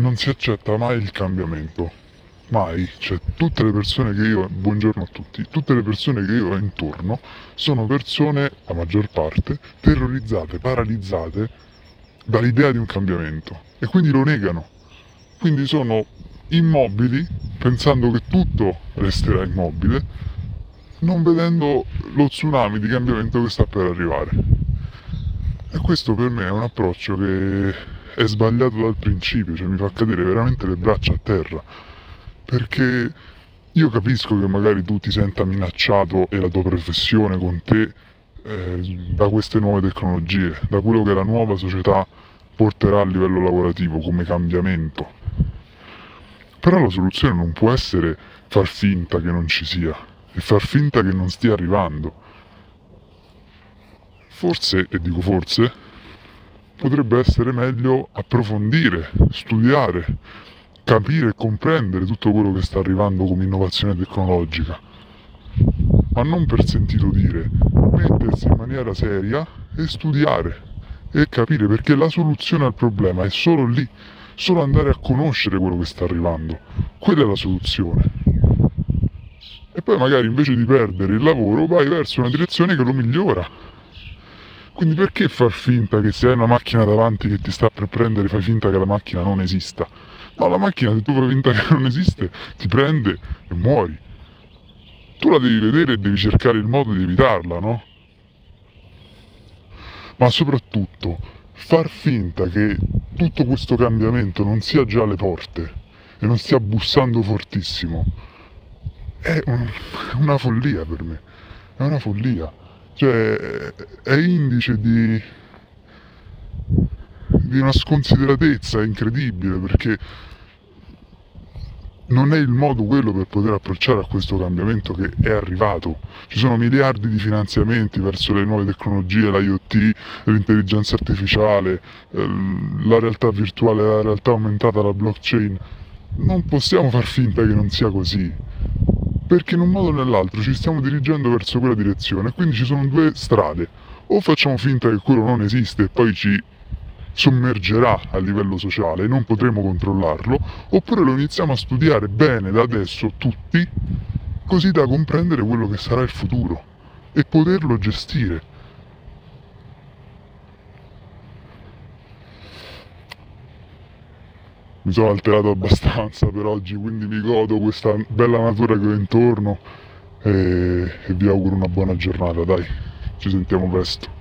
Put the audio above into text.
non si accetta mai il cambiamento. Mai. Cioè, tutte le persone che io, buongiorno a tutti, tutte le persone che io ho intorno sono persone, la maggior parte, terrorizzate, paralizzate dall'idea di un cambiamento e quindi lo negano. Quindi sono immobili pensando che tutto resterà immobile, non vedendo lo tsunami di cambiamento che sta per arrivare. E questo per me è un approccio che è sbagliato dal principio, cioè mi fa cadere veramente le braccia a terra. Perché io capisco che magari tu ti senta minacciato e la tua professione con te eh, da queste nuove tecnologie, da quello che la nuova società porterà a livello lavorativo come cambiamento. Però la soluzione non può essere far finta che non ci sia e far finta che non stia arrivando. Forse, e dico forse, potrebbe essere meglio approfondire, studiare, capire e comprendere tutto quello che sta arrivando come innovazione tecnologica, ma non per sentito dire, mettersi in maniera seria e studiare e capire perché la soluzione al problema è solo lì, solo andare a conoscere quello che sta arrivando. Quella è la soluzione. E poi magari invece di perdere il lavoro vai verso una direzione che lo migliora quindi perché far finta che se hai una macchina davanti che ti sta per prendere fai finta che la macchina non esista? No, la macchina se tu fai finta che non esiste ti prende e muori. Tu la devi vedere e devi cercare il modo di evitarla, no? Ma soprattutto far finta che tutto questo cambiamento non sia già alle porte e non stia bussando fortissimo è una follia per me. È una follia cioè è indice di, di una sconsideratezza incredibile perché non è il modo quello per poter approcciare a questo cambiamento che è arrivato. Ci sono miliardi di finanziamenti verso le nuove tecnologie, l'IoT, l'intelligenza artificiale, ehm, la realtà virtuale, la realtà aumentata, la blockchain. Non possiamo far finta che non sia così perché in un modo o nell'altro ci stiamo dirigendo verso quella direzione, quindi ci sono due strade. O facciamo finta che quello non esiste e poi ci sommergerà a livello sociale e non potremo controllarlo, oppure lo iniziamo a studiare bene da adesso tutti, così da comprendere quello che sarà il futuro e poterlo gestire. Mi sono alterato abbastanza per oggi, quindi mi godo questa bella natura che ho intorno e, e vi auguro una buona giornata, dai, ci sentiamo presto.